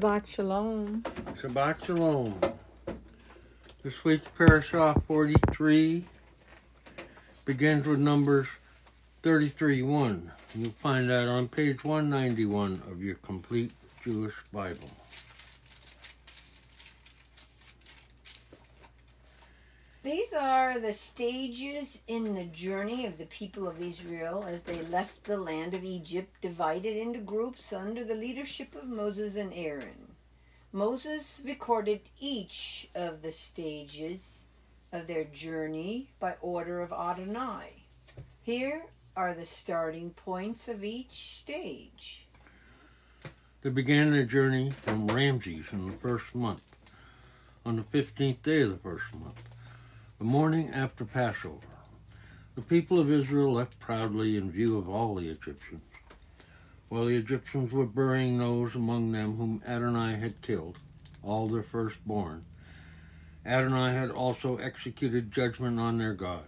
Shabbat Shalom. Shabbat Shalom. This week's Parashah 43 begins with Numbers 33 1. You'll find that on page 191 of your complete Jewish Bible. These are the stages in the journey of the people of Israel as they left the land of Egypt, divided into groups under the leadership of Moses and Aaron. Moses recorded each of the stages of their journey by order of Adonai. Here are the starting points of each stage. They began their journey from Ramses in the first month, on the 15th day of the first month the morning after Passover, the people of Israel left proudly in view of all the Egyptians. While the Egyptians were burying those among them whom Adonai had killed, all their firstborn, Adonai had also executed judgment on their gods.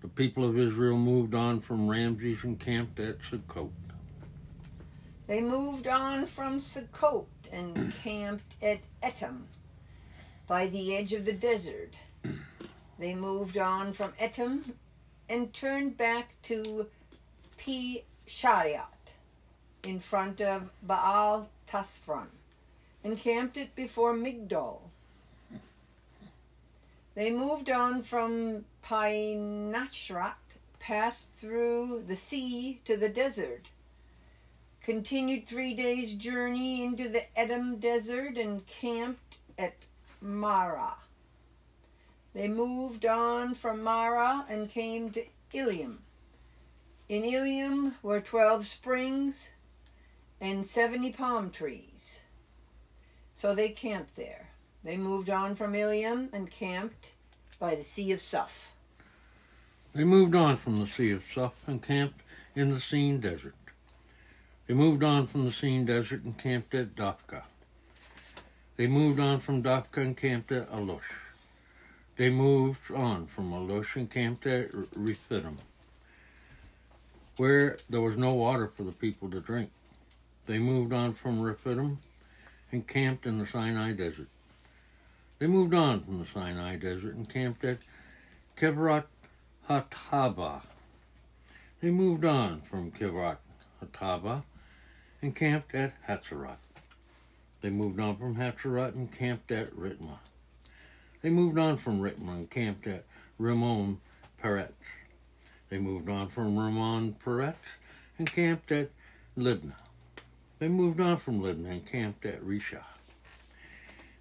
The people of Israel moved on from Ramses and camped at Sukkot. They moved on from Sukkot and camped at Etam by the edge of the desert. They moved on from Etam and turned back to Pi Shariat in front of Baal Tasphron and camped it before Migdol. They moved on from Pinachrat, passed through the sea to the desert, continued three days' journey into the Edom desert, and camped at Marah. They moved on from Mara and came to Ilium. In Ilium were 12 springs and 70 palm trees. So they camped there. They moved on from Ilium and camped by the Sea of Suf. They moved on from the Sea of Suf and camped in the Sin Desert. They moved on from the Sin Desert and camped at Dophkah. They moved on from Dophkah and camped at Alush. They moved on from Alush and camped at Rephidim, where there was no water for the people to drink. They moved on from Rephidim and camped in the Sinai Desert. They moved on from the Sinai Desert and camped at Kivrat Hatava. They moved on from Kivrat Hatava and camped at Hatzerat. They moved on from Hatzerat and camped at Ritmah. They moved on from Ritmah and camped at Ramon Peretz. They moved on from Ramon Peretz and camped at Libnah. They moved on from Libnah and camped at Risha.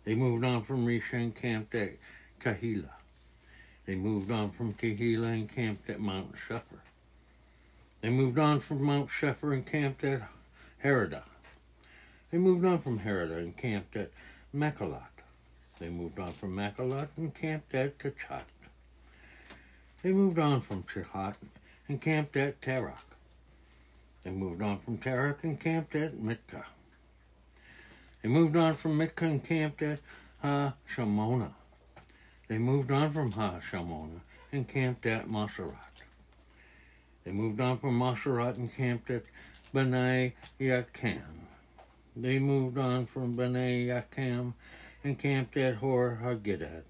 They moved on from Risha and camped at Kahila. They moved on from Kahila and camped at Mount Shepher. They moved on from Mount Shepher and camped at Heradah. They moved on from Heradah and camped at Mechalot. They moved on from Makalot and camped at Tachat. They moved on from Tachat and camped at Tarak. They moved on from Tarak and camped at Mitka. They moved on from Mitka and camped at Ha Shamona. They moved on from Ha Shamona and camped at Maserat. They moved on from Maserat and camped at Bnei Yakan. They moved on from Bnei Yakan and camped at Hor Haggidgad.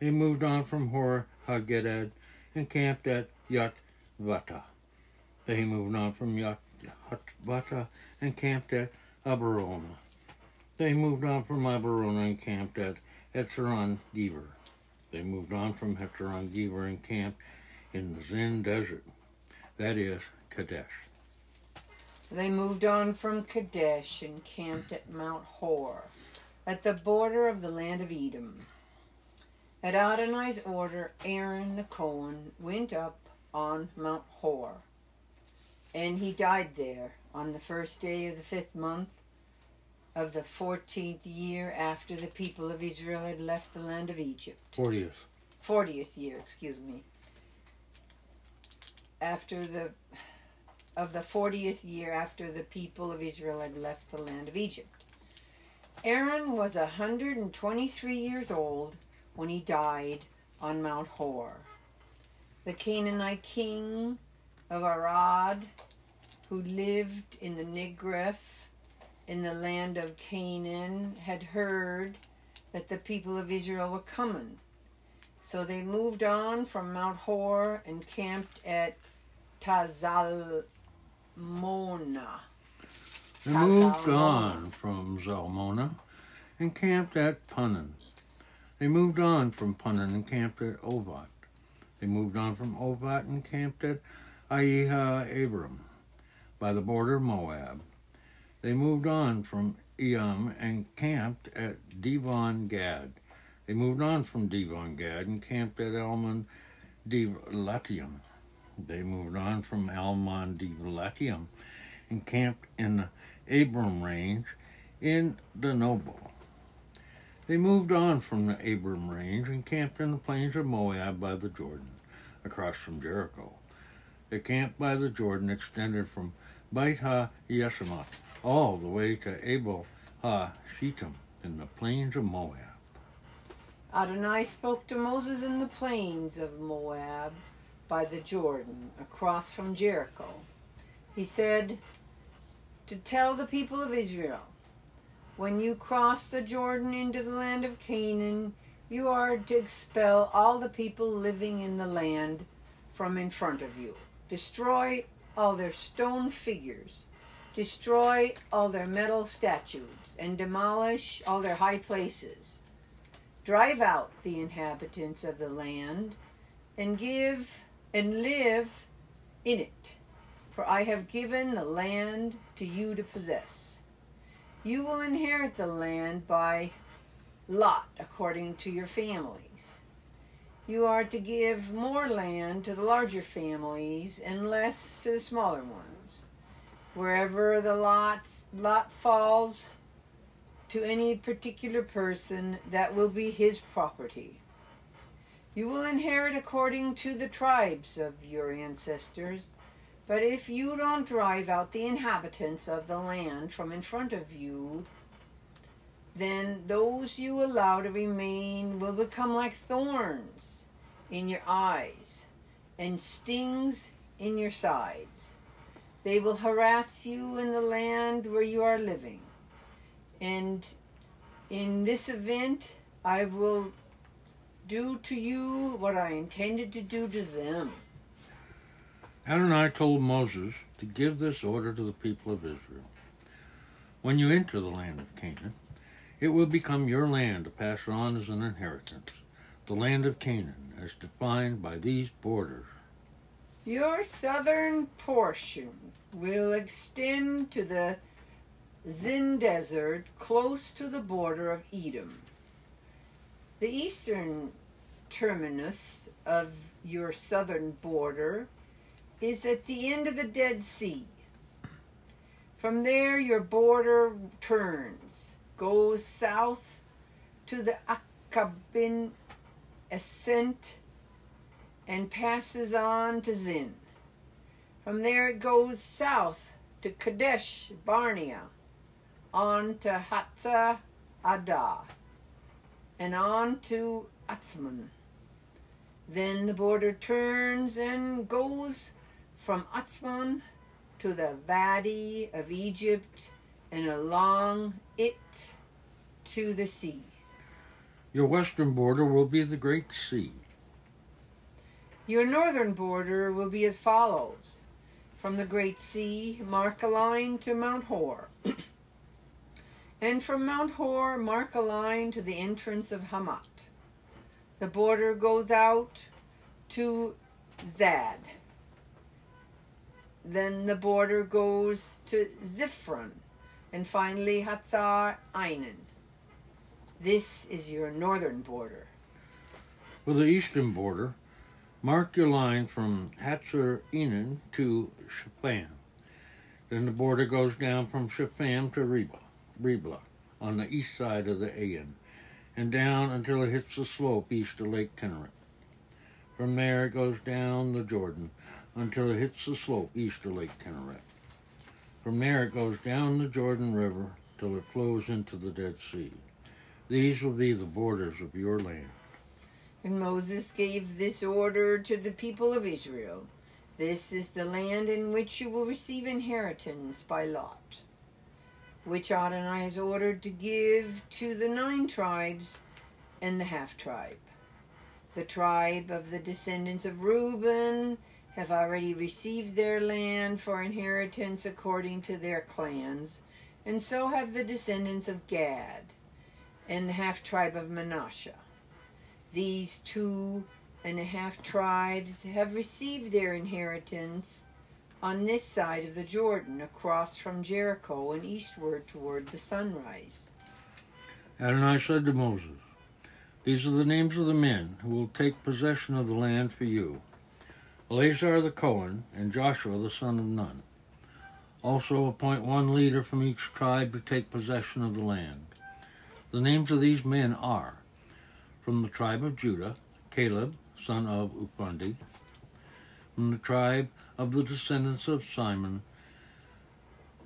They moved on from Hor Haggidgad and camped at Yotvata. They moved on from Yotvata and camped at Abarona. They moved on from Abarona and camped at Etzeron Geber. They moved on from Hetzeron Geber and camped in the Zin Desert, that is, Kadesh. They moved on from Kadesh and camped at Mount Hor at the border of the land of Edom. At Adonai's order, Aaron the Cohen went up on Mount Hor, and he died there on the first day of the fifth month of the fourteenth year after the people of Israel had left the land of Egypt. 40th. Fortieth year, excuse me. After the of the fortieth year after the people of Israel had left the land of Egypt. Aaron was a hundred and twenty-three years old when he died on Mount Hor. The Canaanite king of Arad, who lived in the Negev in the land of Canaan, had heard that the people of Israel were coming. So they moved on from Mount Hor and camped at Tazalmona. They moved on from Zalmona and camped at Punan. They moved on from Punan and camped at Ovat. They moved on from Ovat and camped at Aiha Abram by the border of Moab. They moved on from Eam and camped at Devon Gad. They moved on from Devon Gad and camped at Almon Divalatium. They moved on from Almon Divalatium and camped in Abram range in the Noble. They moved on from the Abram range and camped in the plains of Moab by the Jordan, across from Jericho. The camp by the Jordan extended from Beit Ha Yeshimoth all the way to Abel Ha Shittim in the plains of Moab. Adonai spoke to Moses in the plains of Moab by the Jordan, across from Jericho. He said, To tell the people of Israel, when you cross the Jordan into the land of Canaan, you are to expel all the people living in the land from in front of you. Destroy all their stone figures, destroy all their metal statues, and demolish all their high places. Drive out the inhabitants of the land and give and live in it for i have given the land to you to possess. You will inherit the land by lot according to your families. You are to give more land to the larger families and less to the smaller ones. Wherever the lot lot falls to any particular person, that will be his property. You will inherit according to the tribes of your ancestors, but if you don't drive out the inhabitants of the land from in front of you, then those you allow to remain will become like thorns in your eyes and stings in your sides. They will harass you in the land where you are living. And in this event, I will do to you what I intended to do to them. Adonai told Moses to give this order to the people of Israel. When you enter the land of Canaan, it will become your land to pass on as an inheritance, the land of Canaan, as defined by these borders. Your southern portion will extend to the Zin Desert, close to the border of Edom. The eastern terminus of your southern border is at the end of the Dead Sea. From there, your border turns, goes south to the Akrabim ascent, and passes on to Zin. From there, it goes south to Kadesh Barnea, on to Hatza Adah, and on to Atzmon. Then the border turns and goes from Atzmon to the Valley of Egypt and along it to the sea. Your western border will be the Great Sea. Your northern border will be as follows. From the Great Sea, mark a line to Mount Hor. and from Mount Hor, mark a line to the entrance of Hamat. The border goes out to Zad. Then the border goes to Ziphron, and finally Hatzar Einan. This is your northern border. For the eastern border, mark your line from Hatzor Enan to Shepham. Then the border goes down from Shepham to Reba, Riblah on the east side of the Ain, and down until it hits the slope east of Lake Kinneret. From there, it goes down the Jordan until it hits the slope east of Lake Kinneret. From there, it goes down the Jordan River till it flows into the Dead Sea. These will be the borders of your land. And Moses gave this order to the people of Israel This is the land in which you will receive inheritance by lot, which Adonai has ordered to give to the nine tribes and the half tribe. The tribe of the descendants of Reuben have already received their land for inheritance according to their clans, and so have the descendants of Gad and the half tribe of Manasseh. These two and a half tribes have received their inheritance on this side of the Jordan, across from Jericho and eastward toward the sunrise. Adonai said to Moses, These are the names of the men who will take possession of the land for you Eleazar the Cohen and Joshua the son of Nun. Also appoint one leader from each tribe to take possession of the land. The names of these men are from the tribe of Judah, Caleb, son of Upundi, from the tribe of the descendants of Simon,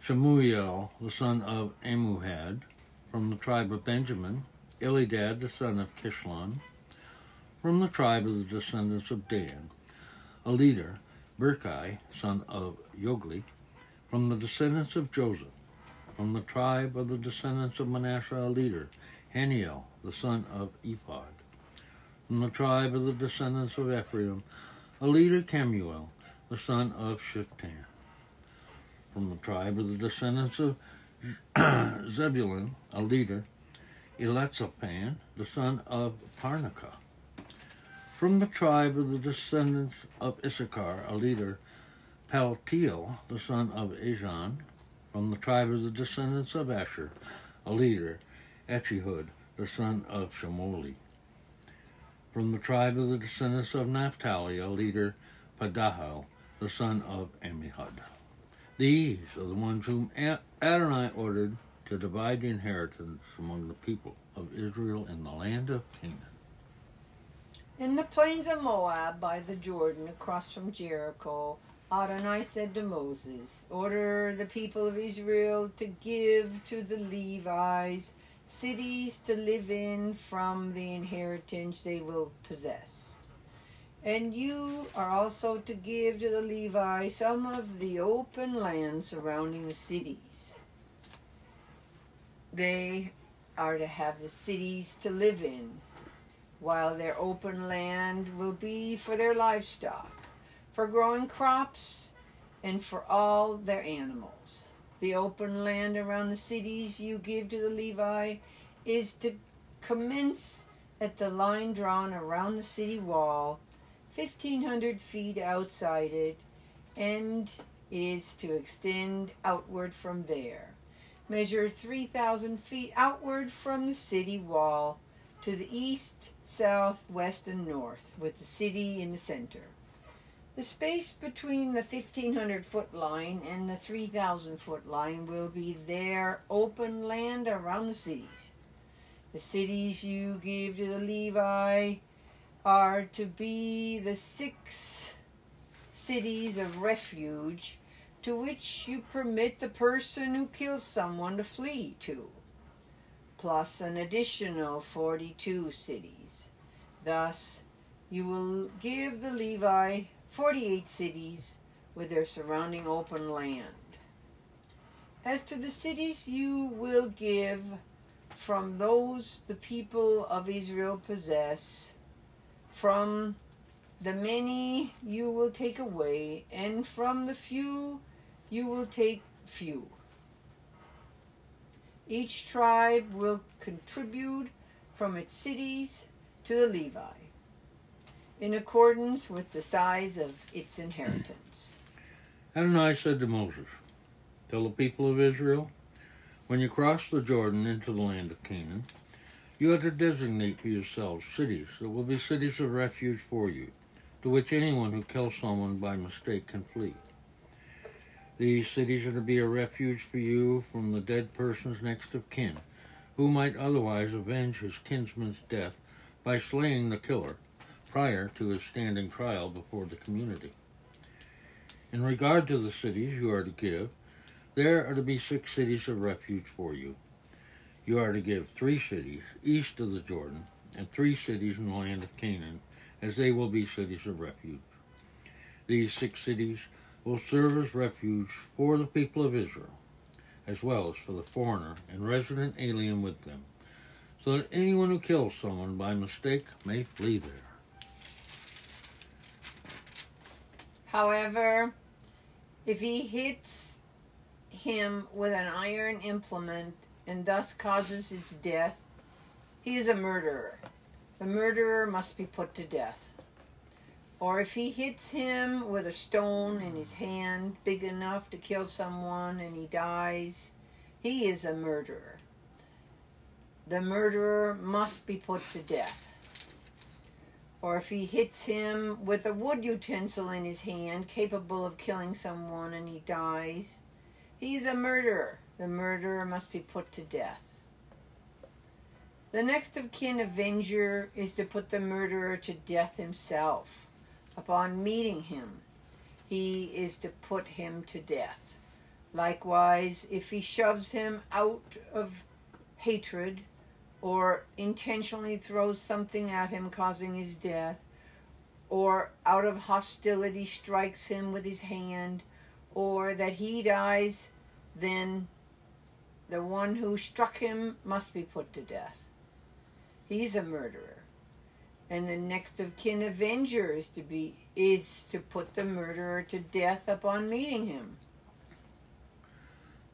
Shemuel, the son of Amihud, from the tribe of Benjamin, Elidad, the son of Kishlon, from the tribe of the descendants of Dan, a leader, Berkai, son of Yogli, from the descendants of Joseph, from the tribe of the descendants of Manasseh, a leader, Haniel, the son of Ephod, from the tribe of the descendants of Ephraim, a leader, Kemuel, the son of Shiptan, from the tribe of the descendants of Zebulun, a leader, Elizaphan, the son of Parnakah, from the tribe of the descendants of Issachar, a leader, Paltiel, the son of Ajon. From the tribe of the descendants of Asher, a leader, Echihud, the son of Shemoli. From the tribe of the descendants of Naphtali, a leader, Padahel, the son of Amihud. These are the ones whom Adonai ordered to divide the inheritance among the people of Israel in the land of Canaan. In the plains of Moab by the Jordan across from Jericho, Adonai said to Moses, Order the people of Israel to give to the Levites cities to live in from the inheritance they will possess. And you are also to give to the Levites some of the open land surrounding the cities. They are to have the cities to live in while their open land will be for their livestock, for growing crops, and for all their animals. The open land around the cities you give to the Levi is to commence at the line drawn around the city wall, 1500 feet outside it, and is to extend outward from there. Measure 3,000 feet outward from the city wall to the east, south, west, and north, with the city in the center. The space between the 1500 foot line and the 3000 foot line will be their open land around the cities. The cities you give to the Levi are to be the six cities of refuge to which you permit the person who kills someone to flee to plus an additional 42 cities. Thus, you will give the Levi 48 cities with their surrounding open land. As to the cities you will give from those the people of Israel possess, from the many you will take away, and from the few you will take few. Each tribe will contribute from its cities to the Levi, in accordance with the size of its inheritance. Adonai said to Moses, Tell the people of Israel, when you cross the Jordan into the land of Canaan, You are to designate for yourselves cities that will be cities of refuge for you, to which anyone who kills someone by mistake can flee. These cities are to be a refuge for you from the dead person's next of kin, who might otherwise avenge his kinsman's death by slaying the killer prior to his standing trial before the community. In regard to the cities you are to give, there are to be six cities of refuge for you. You are to give three cities east of the Jordan and three cities in the land of Canaan, as they will be cities of refuge. These six cities will serve as refuge for the people of Israel, as well as for the foreigner and resident alien with them, so that anyone who kills someone by mistake may flee there. However, if he hits him with an iron implement and thus causes his death, he is a murderer. The murderer must be put to death. Or if he hits him with a stone in his hand big enough to kill someone and he dies, he is a murderer. The murderer must be put to death. Or if he hits him with a wood utensil in his hand capable of killing someone and he dies, he is a murderer. The murderer must be put to death. The next of kin avenger is to put the murderer to death himself. Upon meeting him, he is to put him to death. Likewise, if he shoves him out of hatred or intentionally throws something at him causing his death, or out of hostility strikes him with his hand, or that he dies, then the one who struck him must be put to death. He's a murderer. And the next of kin avenger is to be is to put the murderer to death upon meeting him.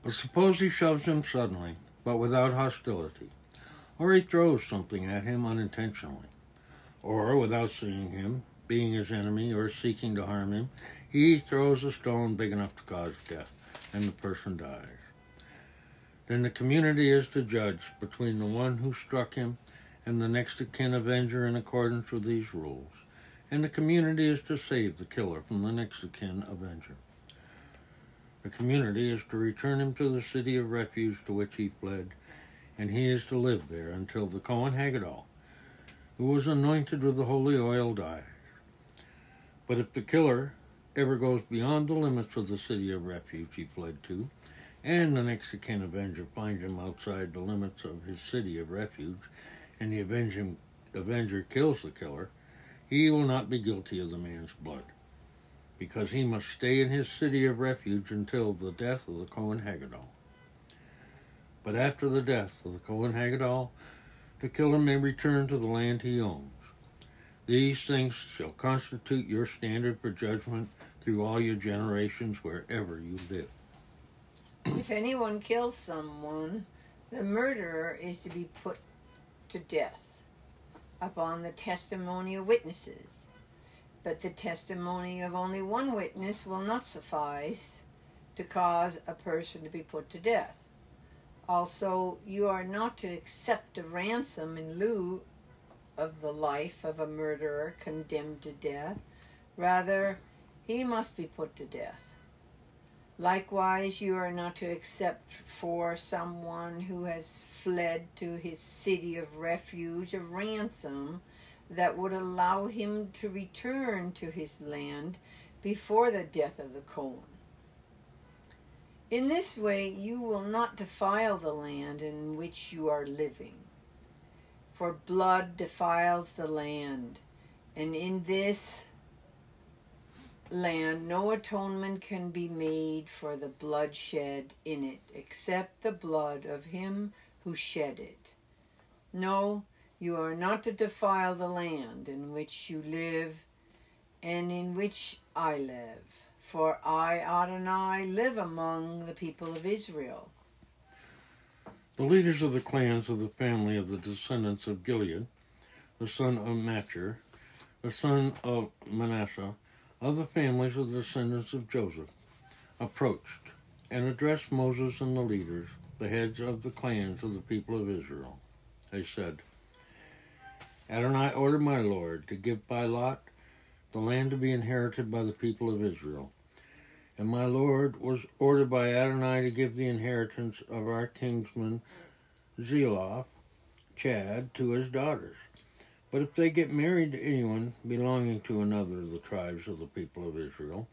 But suppose he shoves him suddenly, but without hostility, or he throws something at him unintentionally, or without seeing him, being his enemy, or seeking to harm him, he throws a stone big enough to cause death, and the person dies. Then the community is to judge between the one who struck him and the next of kin avenger in accordance with these rules, and the community is to save the killer from the next of kin avenger. The community is to return him to the city of refuge to which he fled, and he is to live there until the Cohen Hagadol, who was anointed with the holy oil, dies. But if the killer ever goes beyond the limits of the city of refuge he fled to, and the next of kin avenger finds him outside the limits of his city of refuge, and the avenging avenger kills the killer, he will not be guilty of the man's blood, because he must stay in his city of refuge until the death of the Cohen Hagadol. But after the death of the Cohen Hagadol, the killer may return to the land he owns. These things shall constitute your standard for judgment through all your generations wherever you live. If anyone kills someone, the murderer is to be put to death upon the testimony of witnesses. But the testimony of only one witness will not suffice to cause a person to be put to death. Also, you are not to accept a ransom in lieu of the life of a murderer condemned to death. Rather, he must be put to death. Likewise, you are not to accept for someone who has fled to his city of refuge a ransom that would allow him to return to his land before the death of the Cohen. In this way, you will not defile the land in which you are living, for blood defiles the land, and in this land no atonement can be made for the blood shed in it, except the blood of him who shed it. No, you are not to defile the land in which you live and in which I live, for I, Adonai, live among the people of Israel. The leaders of the clans of the family of the descendants of Gilead, the son of Machir, the son of Manasseh, of the families of the descendants of Joseph, approached and addressed Moses and the leaders, the heads of the clans of the people of Israel. They said, Adonai ordered my Lord to give by lot the land to be inherited by the people of Israel. And my Lord was ordered by Adonai to give the inheritance of our kinsman Zeloff, Chad, to his daughters. But if they get married to anyone belonging to another of the tribes of the people of Israel,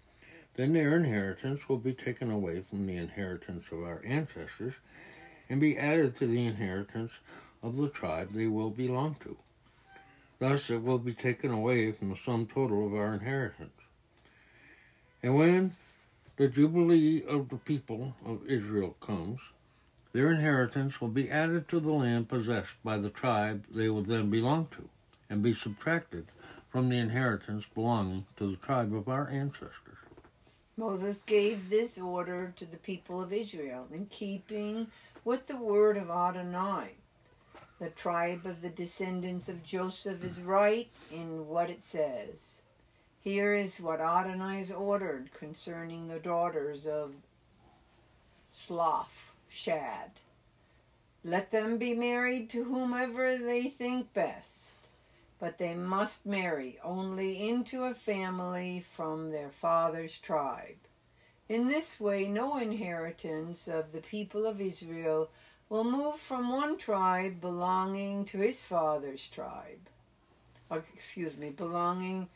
then their inheritance will be taken away from the inheritance of our ancestors and be added to the inheritance of the tribe they will belong to. Thus it will be taken away from the sum total of our inheritance. And when the Jubilee of the people of Israel comes, their inheritance will be added to the land possessed by the tribe they will then belong to, and be subtracted from the inheritance belonging to the tribe of our ancestors. Moses gave this order to the people of Israel in keeping with the word of Adonai. The tribe of the descendants of Joseph is right in what it says. Here is what Adonai has ordered concerning the daughters of Sloth, Shad. Let them be married to whomever they think best, but they must marry only into a family from their father's tribe. In this way, no inheritance of the people of Israel will move from one tribe belonging to his father's tribe. Or, excuse me, belonging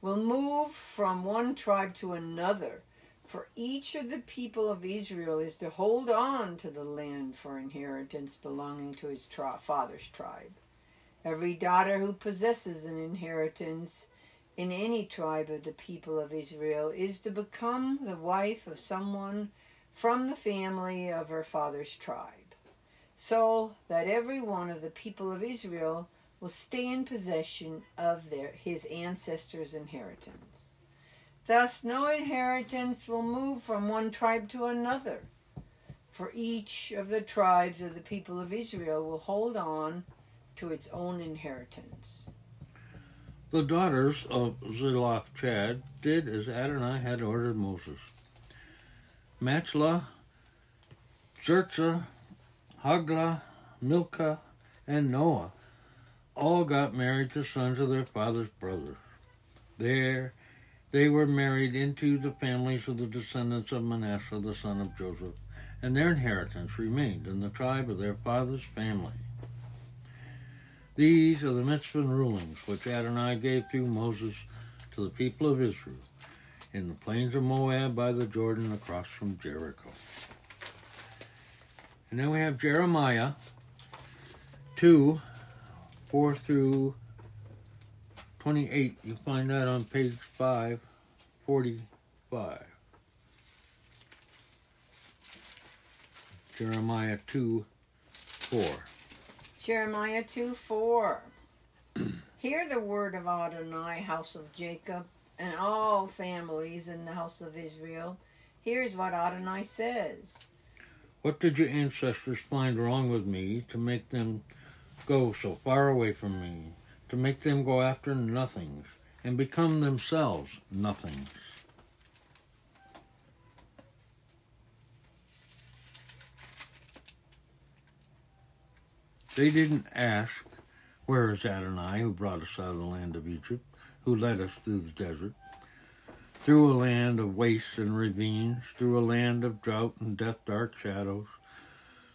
will move from one tribe to another, for each of the people of Israel is to hold on to the land for inheritance belonging to his tri- father's tribe. Every daughter who possesses an inheritance in any tribe of the people of Israel is to become the wife of someone from the family of her father's tribe, so that every one of the people of Israel will stay in possession of their his ancestors' inheritance. Thus no inheritance will move from one tribe to another, for each of the tribes of the people of Israel will hold on to its own inheritance. The daughters of Zelophehad did as Adonai had ordered Moses. Machlah, Zertza, Hagla, Milcah, and Noah all got married to sons of their father's brothers. There they were married into the families of the descendants of Manasseh, the son of Joseph, and their inheritance remained in the tribe of their father's family. These are the mitzvah rulings which Adonai gave through Moses to the people of Israel in the plains of Moab by the Jordan across from Jericho. And then we have Jeremiah 2 4 through 28. You find that on page 545. Jeremiah 2 4. Jeremiah 2 4. Hear the word of Adonai, house of Jacob, and all families in the house of Israel. Here's what Adonai says What did your ancestors find wrong with me to make them go so far away from me, to make them go after nothings and become themselves nothings? They didn't ask, Where is Adonai, who brought us out of the land of Egypt, who led us through the desert, through a land of wastes and ravines, through a land of drought and death dark shadows,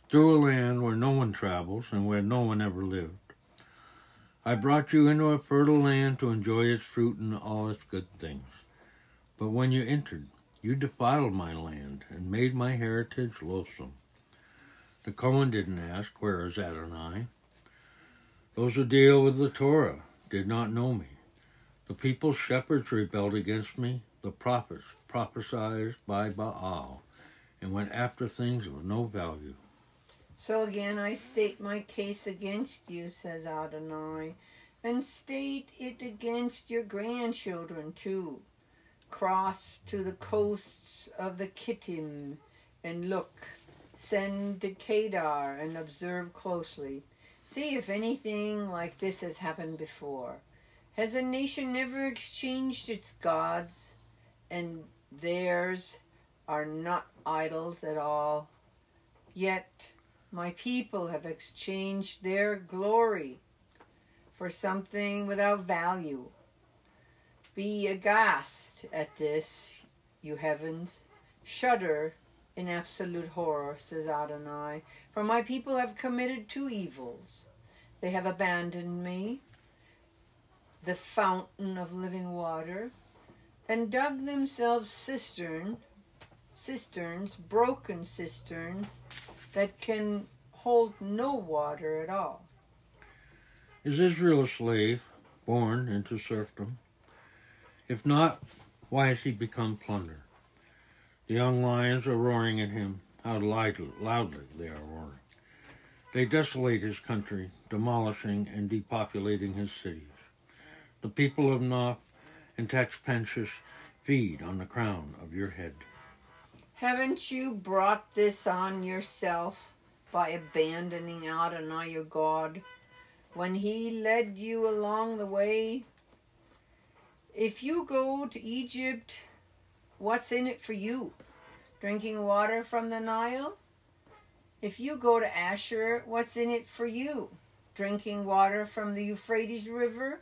through a land where no one travels and where no one ever lived. I brought you into a fertile land to enjoy its fruit and all its good things. But when you entered, you defiled my land and made my heritage loathsome. The Cohen didn't ask, Where is Adonai? Those who deal with the Torah did not know me. The people's shepherds rebelled against me. The prophets prophesied by Baal and went after things of no value. So again I state my case against you, says Adonai, and state it against your grandchildren too. Cross to the coasts of the Kittim and look. Send to Kedar and observe closely. See if anything like this has happened before. Has a nation never exchanged its gods, and theirs are not idols at all? Yet my people have exchanged their glory for something without value. Be aghast at this, you heavens. Shudder in absolute horror, says Adonai, for my people have committed two evils. They have abandoned me, the fountain of living water, and dug themselves cistern, cisterns, broken cisterns that can hold no water at all. Is Israel a slave, born into serfdom? If not, why has he become plunder? The young lions are roaring at him. How loudly, they are roaring. They desolate his country, demolishing and depopulating his cities. The people of Noph and Tachpanches feed on the crown of your head. Haven't you brought this on yourself by abandoning Adonai your God when he led you along the way? If you go to Egypt, what's in it for you? Drinking water from the Nile? If you go to Ashur, what's in it for you? Drinking water from the Euphrates River?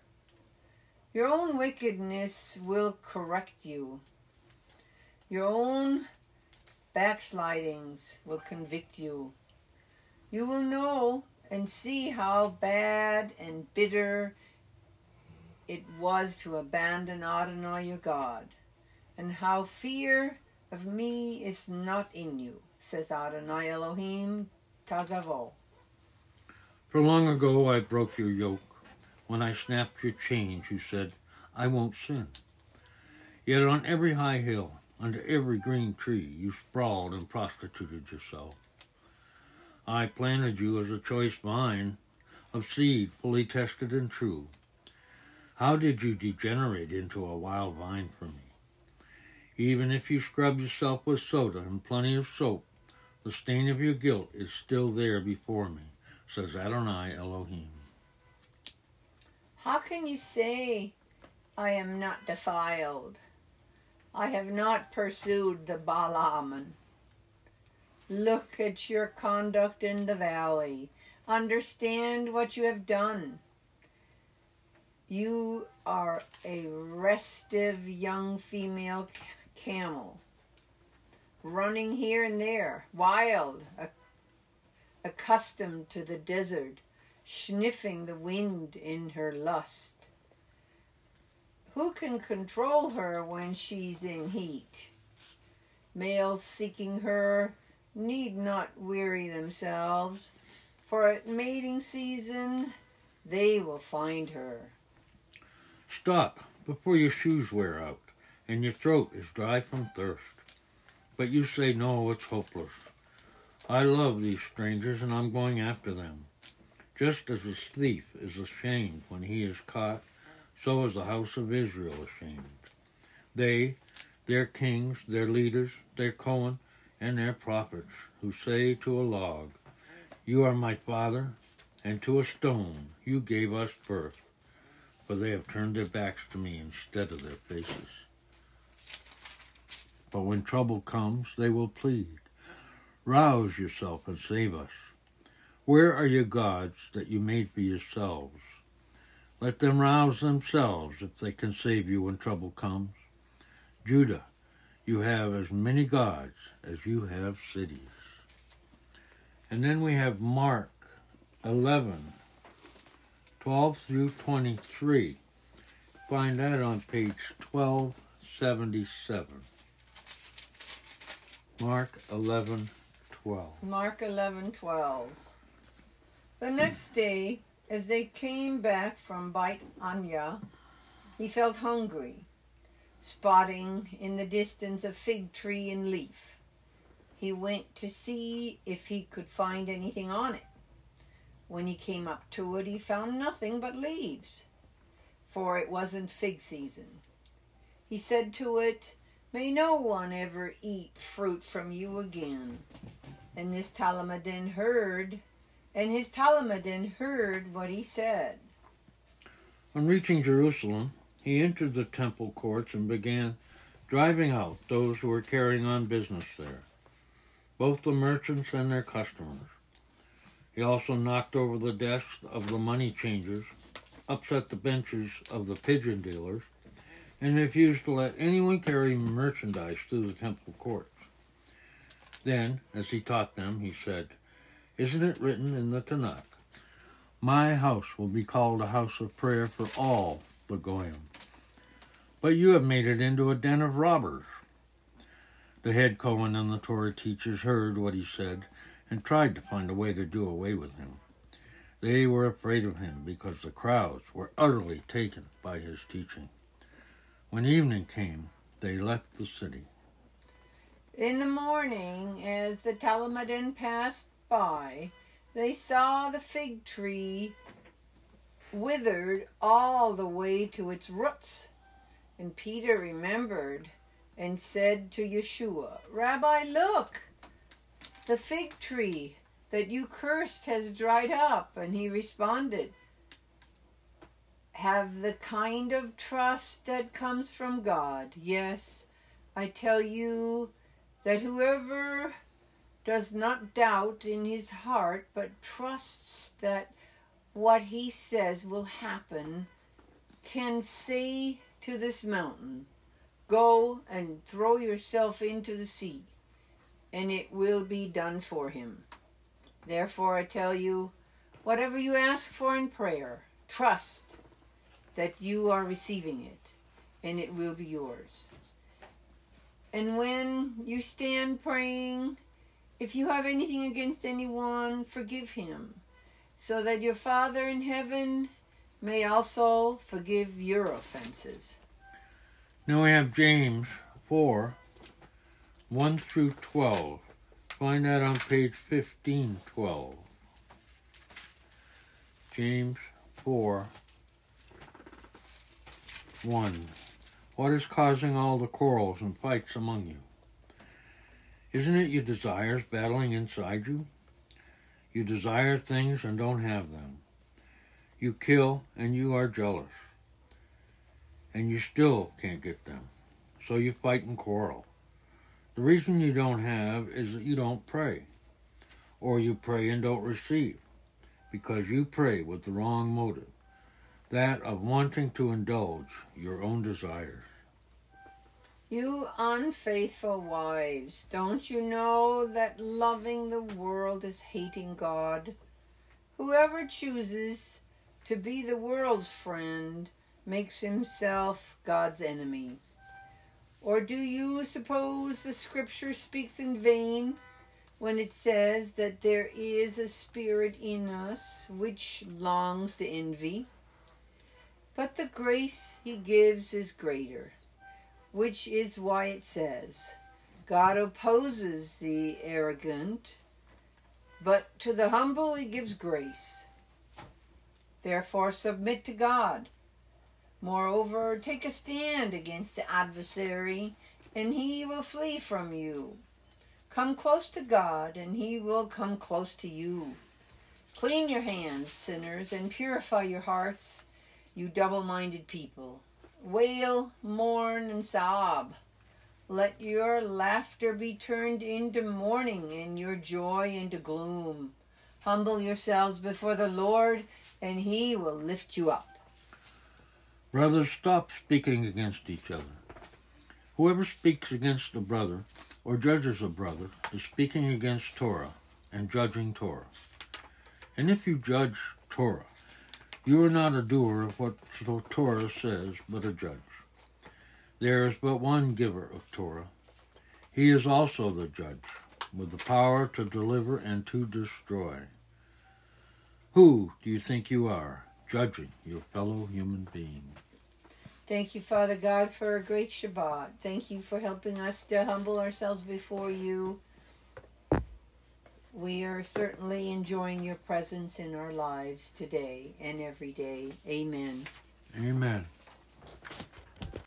Your own wickedness will correct you. Your own backslidings will convict you. You will know and see how bad and bitter it was to abandon Adonai your God, and how fear of me is not in you, says Adonai Elohim Tazavo. For long ago I broke your yoke when I snapped your chains, you said, I won't sin. Yet on every high hill, under every green tree, you sprawled and prostituted yourself. I planted you as a choice vine of seed fully tested and true. How did you degenerate into a wild vine for me? Even if you scrub yourself with soda and plenty of soap, the stain of your guilt is still there before me, says Adonai Elohim. How can you say, I am not defiled? I have not pursued the Ba'alim. Look at your conduct in the valley. Understand what you have done. You are a restive young female camel, running here and there, wild, accustomed to the desert sniffing the wind in her lust. Who can control her when she's in heat? Males seeking her need not weary themselves, for at mating season they will find her. Stop before your shoes wear out and your throat is dry from thirst. But you say, no, it's hopeless. I love these strangers and I'm going after them. Just as a thief is ashamed when he is caught, so is the house of Israel ashamed. They, their kings, their leaders, their Cohen, and their prophets, who say to a log, You are my father, and to a stone, You gave us birth. For they have turned their backs to me instead of their faces. But when trouble comes, they will plead, Rouse yourself and save us. Where are your gods that you made for yourselves? Let them rouse themselves if they can save you when trouble comes. Judah, you have as many gods as you have cities. And then we have Mark 11, 12 through 23. Find that on page 1277. Mark 11, 12. Mark 11, 12. The next day, as they came back from Beit Anya, he felt hungry, spotting in the distance a fig tree in leaf. He went to see if he could find anything on it. When he came up to it, he found nothing but leaves, for it wasn't fig season. He said to it, May no one ever eat fruit from you again. And this talmidim heard and his talmidim heard what he said. On reaching Jerusalem, he entered the temple courts and began driving out those who were carrying on business there, both the merchants and their customers. He also knocked over the desks of the money changers upset the benches of the pigeon dealers, and refused to let anyone carry merchandise through the temple courts. Then, as he taught them, he said, Isn't it written in the Tanakh? My house will be called a house of prayer for all the Goyim. But you have made it into a den of robbers. The head Cohen and the Torah teachers heard what he said and tried to find a way to do away with him. They were afraid of him because the crowds were utterly taken by his teaching. When evening came, they left the city. In the morning, as the talmidim passed by, they saw the fig tree withered all the way to its roots. And Peter remembered and said to Yeshua, Rabbi, look, the fig tree that you cursed has dried up. And he responded, Have the kind of trust that comes from God. Yes, I tell you that whoever does not doubt in his heart, but trusts that what he says will happen, can say to this mountain, Go and throw yourself into the sea, and it will be done for him. Therefore, I tell you, whatever you ask for in prayer, trust that you are receiving it, and it will be yours. And when you stand praying, if you have anything against anyone, forgive him, so that your Father in heaven may also forgive your offenses. Now we have James 4 1 through 12. Find that on page 1512. James 4 1. What is causing all the quarrels and fights among you? Isn't it your desires battling inside you? You desire things and don't have them. You kill and you are jealous. And you still can't get them. So you fight and quarrel. The reason you don't have is that you don't pray. Or you pray and don't receive. Because you pray with the wrong motive. That of wanting to indulge your own desires. You unfaithful wives, don't you know that loving the world is hating God? Whoever chooses to be the world's friend makes himself God's enemy. Or do you suppose the scripture speaks in vain when it says that there is a spirit in us which longs to envy? But the grace he gives is greater which is why it says, God opposes the arrogant, but to the humble he gives grace. Therefore, submit to God. Moreover, take a stand against the adversary, and he will flee from you. Come close to God, and he will come close to you. Clean your hands, sinners, and purify your hearts, you double minded people. Wail, mourn, and sob. Let your laughter be turned into mourning and your joy into gloom. Humble yourselves before the Lord, and he will lift you up. Brothers, stop speaking against each other. Whoever speaks against a brother or judges a brother is speaking against Torah and judging Torah. And if you judge Torah, you are not a doer of what the Torah says, but a judge. There is but one giver of Torah. He is also the judge, with the power to deliver and to destroy. Who do you think you are, judging your fellow human being? Thank you, Father God, for a great Shabbat. Thank you for helping us to humble ourselves before you we are certainly enjoying your presence in our lives today and every day. Amen. Amen.